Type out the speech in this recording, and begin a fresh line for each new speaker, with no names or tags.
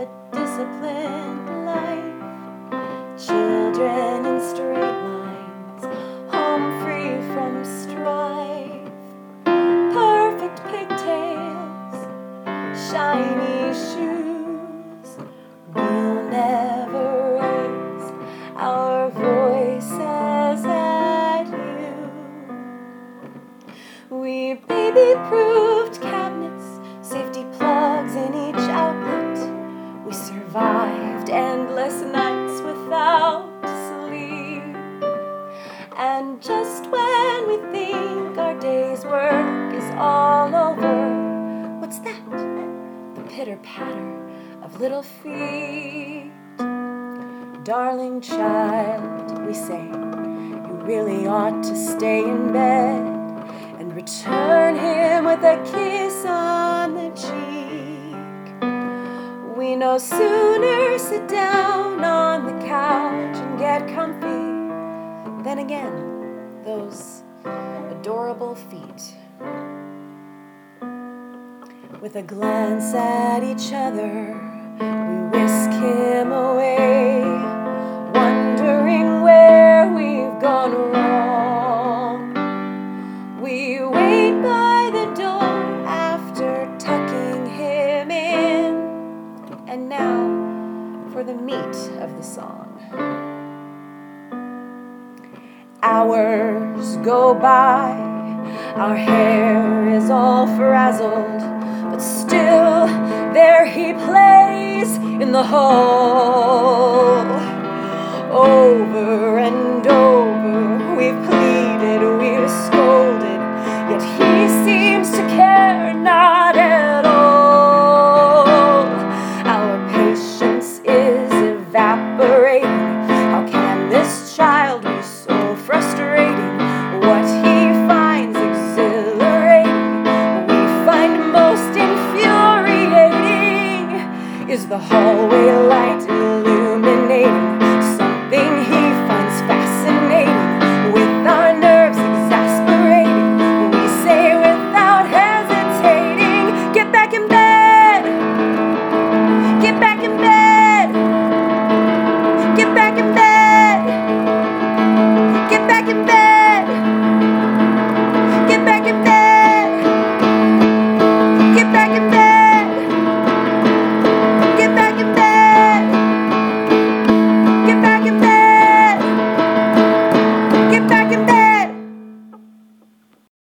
a disciplined life. Children in straight lines, home free from strife. Perfect pigtails, shiny shoes. We'll never raise our voices at you. We baby proofed And just when we think our day's work is all over, what's that? The pitter patter of little feet. Darling child, we say, you really ought to stay in bed and return him with a kiss on the cheek. We no sooner sit down on than again those adorable feet. With a glance at each other, we whisk him away, wondering where we've gone wrong. We wait by the door after tucking him in. And now for the meat of the song. Hours go by, our hair is all frazzled, but still there he plays in the hall. hallway light illuminates.